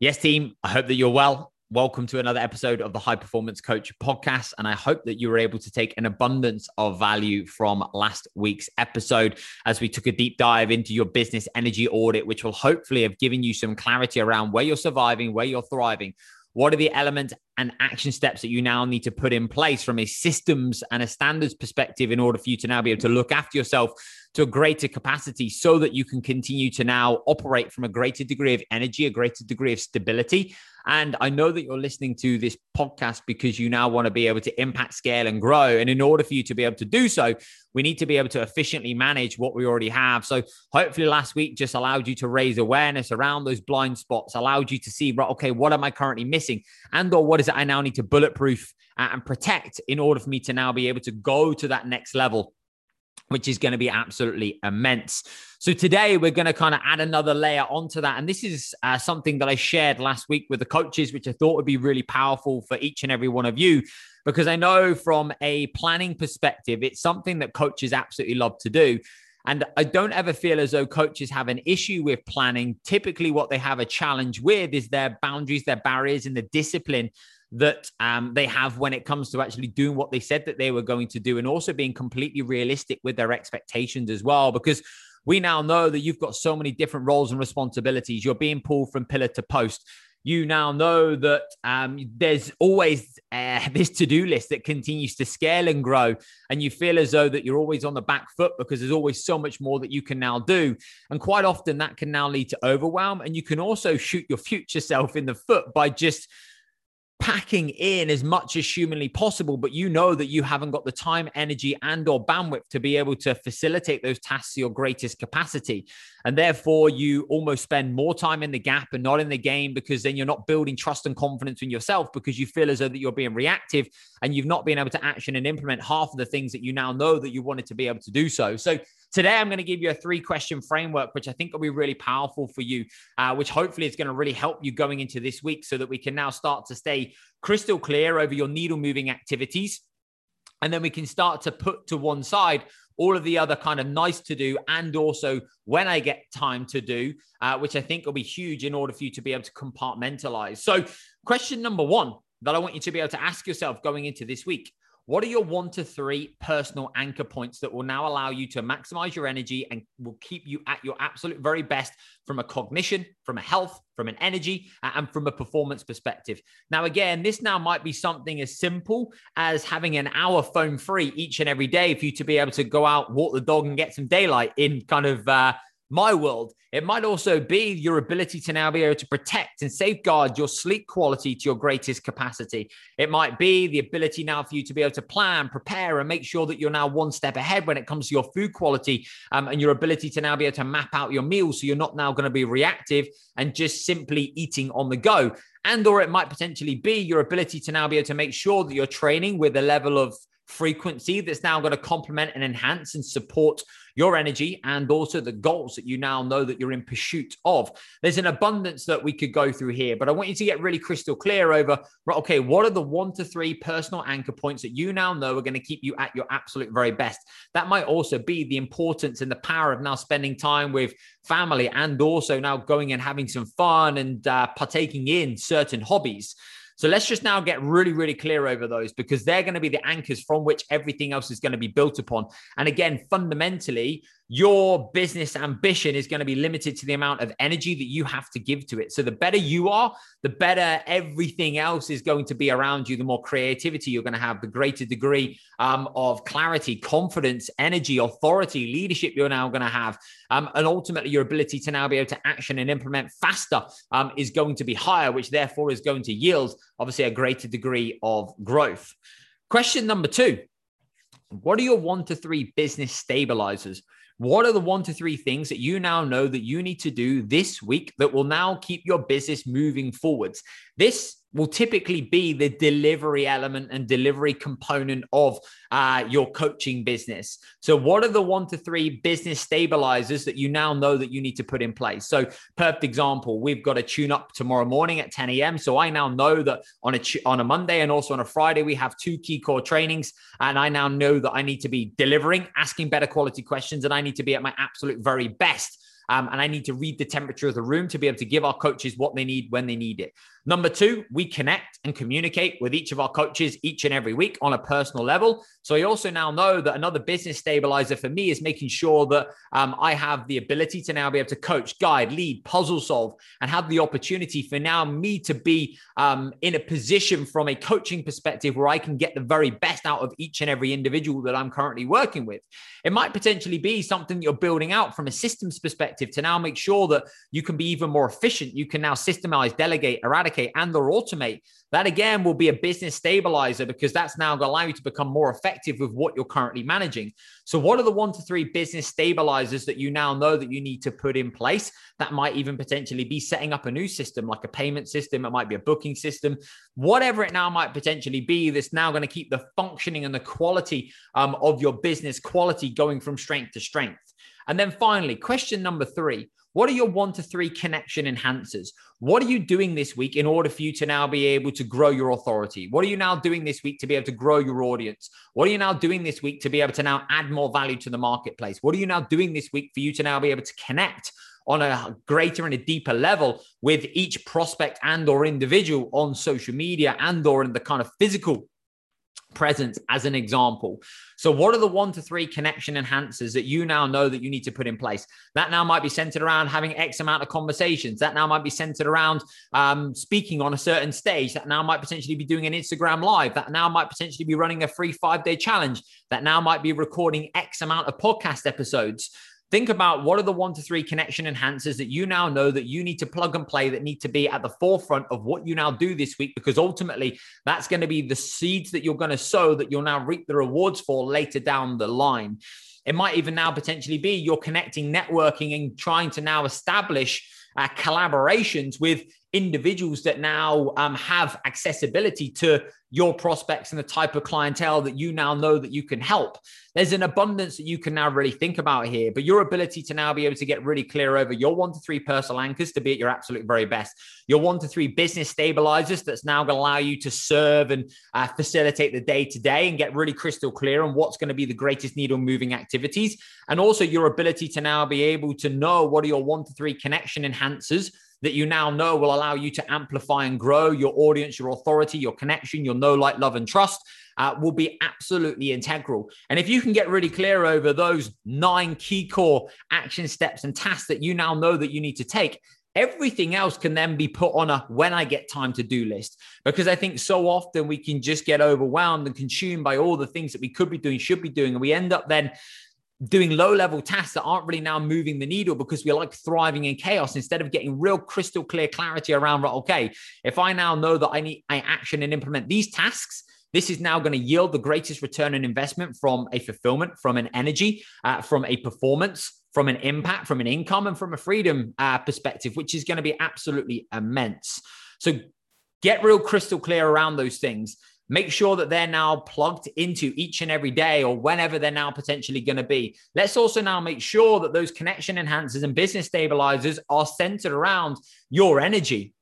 Yes, team. I hope that you're well. Welcome to another episode of the High Performance Coach podcast. And I hope that you were able to take an abundance of value from last week's episode as we took a deep dive into your business energy audit, which will hopefully have given you some clarity around where you're surviving, where you're thriving. What are the elements and action steps that you now need to put in place from a systems and a standards perspective in order for you to now be able to look after yourself to a greater capacity so that you can continue to now operate from a greater degree of energy, a greater degree of stability. And I know that you're listening to this podcast because you now want to be able to impact, scale, and grow. And in order for you to be able to do so, we need to be able to efficiently manage what we already have. So hopefully last week just allowed you to raise awareness around those blind spots, allowed you to see, right, okay, what am I currently missing? And or what it I now need to bulletproof and protect in order for me to now be able to go to that next level which is going to be absolutely immense. So today we're going to kind of add another layer onto that. And this is uh, something that I shared last week with the coaches, which I thought would be really powerful for each and every one of you. Because I know from a planning perspective, it's something that coaches absolutely love to do. And I don't ever feel as though coaches have an issue with planning. Typically, what they have a challenge with is their boundaries, their barriers, and the discipline that um, they have when it comes to actually doing what they said that they were going to do and also being completely realistic with their expectations as well. Because we now know that you've got so many different roles and responsibilities. You're being pulled from pillar to post. You now know that um, there's always uh, this to-do list that continues to scale and grow, and you feel as though that you're always on the back foot because there's always so much more that you can now do. And quite often that can now lead to overwhelm, and you can also shoot your future self in the foot by just packing in as much as humanly possible but you know that you haven't got the time energy and or bandwidth to be able to facilitate those tasks to your greatest capacity. And therefore you almost spend more time in the gap and not in the gain because then you're not building trust and confidence in yourself because you feel as though that you're being reactive and you've not been able to action and implement half of the things that you now know that you wanted to be able to do so. So Today, I'm going to give you a three question framework, which I think will be really powerful for you, uh, which hopefully is going to really help you going into this week so that we can now start to stay crystal clear over your needle moving activities. And then we can start to put to one side all of the other kind of nice to do and also when I get time to do, uh, which I think will be huge in order for you to be able to compartmentalize. So, question number one that I want you to be able to ask yourself going into this week what are your one to three personal anchor points that will now allow you to maximize your energy and will keep you at your absolute very best from a cognition, from a health, from an energy, and from a performance perspective? Now, again, this now might be something as simple as having an hour phone free each and every day for you to be able to go out, walk the dog, and get some daylight in kind of uh, my world. It might also be your ability to now be able to protect and safeguard your sleep quality to your greatest capacity. It might be the ability now for you to be able to plan, prepare, and make sure that you're now one step ahead when it comes to your food quality um, and your ability to now be able to map out your meals so you're not now going to be reactive and just simply eating on the go. And or it might potentially be your ability to now be able to make sure that you're training with a level of frequency that's now going to complement and enhance and support your energy and also the goals that you now know that you're in pursuit of. There's an abundance that we could go through here, but I want you to get really crystal clear over, right, okay, what are the one to three personal anchor points that you now know are going to keep you at your absolute very best? That might also be the importance and the power of now spending time with family and also now going and having some fun and uh, partaking in certain hobbies. So let's just now get really, really clear over those because they're going to be the anchors from which everything else is going to be built upon. And again, fundamentally, your business ambition is going to be limited to the amount of energy that you have to give to it. So the better you are, the better everything else is going to be around you, the more creativity you're going to have, the greater degree um, of clarity, confidence, energy, authority, leadership you're now going to have. Um, and ultimately, your ability to now be able to action and implement faster um, is going to be higher, which therefore is going to yield, obviously, a greater degree of growth. Question number two What are your one to three business stabilizers? What are the one to three things that you now know that you need to do this week that will now keep your business moving forwards? This will typically be the delivery element and delivery component of uh, your coaching business. So, what are the one to three business stabilizers that you now know that you need to put in place? So, perfect example, we've got a tune up tomorrow morning at 10 a.m. So, I now know that on a on a Monday and also on a Friday we have two key core trainings, and I now know that I need to be delivering, asking better quality questions, and I need to be at my absolute very best Um, and I need to read the temperature of the room to be able to give our coaches what they need when they need it. Number two, we connect and communicate with each of our coaches each and every week on a personal level. So I also now know that another business stabilizer for me is making sure that um, I have the ability to now be able to coach, guide, lead, puzzle solve, and have the opportunity for now me to be um, in a position from a coaching perspective where I can get the very best out of each and every individual that I'm currently working with. It might potentially be something you're building out from a systems perspective to now make sure that you can be even more efficient. You can now systemize, delegate, eradicate, and or automate. That again will be a business stabilizer because that's now going to allow you to become more effective with what you're currently managing. So, what are the one to three business stabilizers that you now know that you need to put in place? That might even potentially be setting up a new system like a payment system, it might be a booking system, whatever it now might potentially be, that's now going to keep the functioning and the quality um, of your business quality going from strength to strength. And then finally, question number three what are your one to three connection enhancers? What are you doing this week in order for you to now be able to grow your authority? What are you now doing this week to be able to grow your audience? What are you now doing this week to be able to now add more value to the marketplace? What are you now doing this week for you to now be able to connect on a greater and a deeper level with each prospect and or individual on social media and or in the kind of physical presence as an example. So, what are the one to three connection enhancers that you now know that you need to put in place? That now might be centered around having X amount of conversations. That now might be centered around um, speaking on a certain stage. That now might potentially be doing an Instagram live. That now might potentially be running a free five day challenge. That now might be recording X amount of podcast episodes. Think about what are the one to three connection enhancers that you now know that you need to plug and play that need to be at the forefront of what you now do this week, because ultimately that's going to be the seeds that you're going to sow that you'll now reap the rewards for later down the line. It might even now potentially be you're connecting, networking, and trying to now establish uh, collaborations with individuals that now um, have accessibility to your prospects and the type of clientele that you now know that you can help. There's an abundance that you can now really think about here, but your ability to now be able to get really clear over your one to three personal anchors to be at your absolute very best, your one to three business stabilizers that's now going to allow you to serve and uh, facilitate the day to day and get really crystal clear on what's going to be the greatest needle moving activities. And also your ability to now be able to know what are your one to three connection enhancers that you now know will allow you to amplify and grow your audience, your authority, your connection, your know, like, love, and trust. Uh, will be absolutely integral. And if you can get really clear over those nine key core action steps and tasks that you now know that you need to take, everything else can then be put on a when I get time to do list. Because I think so often we can just get overwhelmed and consumed by all the things that we could be doing, should be doing. And we end up then doing low level tasks that aren't really now moving the needle because we're like thriving in chaos instead of getting real crystal clear clarity around okay if i now know that i need i action and implement these tasks this is now going to yield the greatest return on investment from a fulfillment from an energy uh, from a performance from an impact from an income and from a freedom uh, perspective which is going to be absolutely immense. So get real crystal clear around those things Make sure that they're now plugged into each and every day or whenever they're now potentially going to be. Let's also now make sure that those connection enhancers and business stabilizers are centered around your energy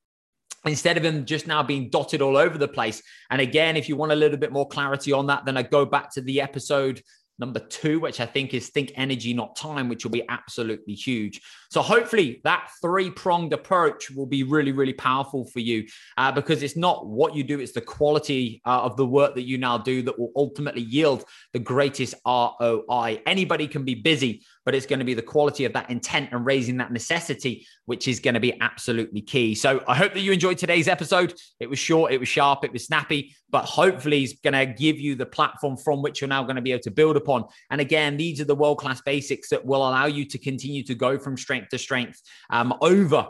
instead of them just now being dotted all over the place. And again, if you want a little bit more clarity on that, then I go back to the episode number two, which I think is think energy, not time, which will be absolutely huge. So hopefully that three pronged approach will be really, really powerful for you uh, because it's not what you do, it's the quality uh, of the work that you now do that will ultimately yield the greatest ROI. Anybody can be busy, but it's going to be the quality of that intent and raising that necessity, which is going to be absolutely key. So I hope that you enjoyed today's episode. It was short, it was sharp, it was snappy, but hopefully it's going to give you the platform from which you're now going to be able to build upon. And again, these are the world class basics that will allow you to continue to go from strength to strength um, over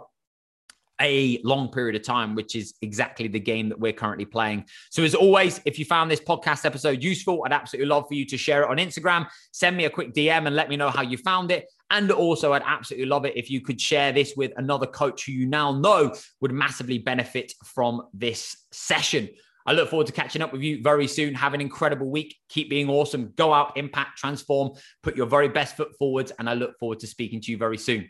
a long period of time, which is exactly the game that we're currently playing. So, as always, if you found this podcast episode useful, I'd absolutely love for you to share it on Instagram. Send me a quick DM and let me know how you found it. And also, I'd absolutely love it if you could share this with another coach who you now know would massively benefit from this session. I look forward to catching up with you very soon. Have an incredible week. Keep being awesome. Go out, impact, transform, put your very best foot forwards. And I look forward to speaking to you very soon.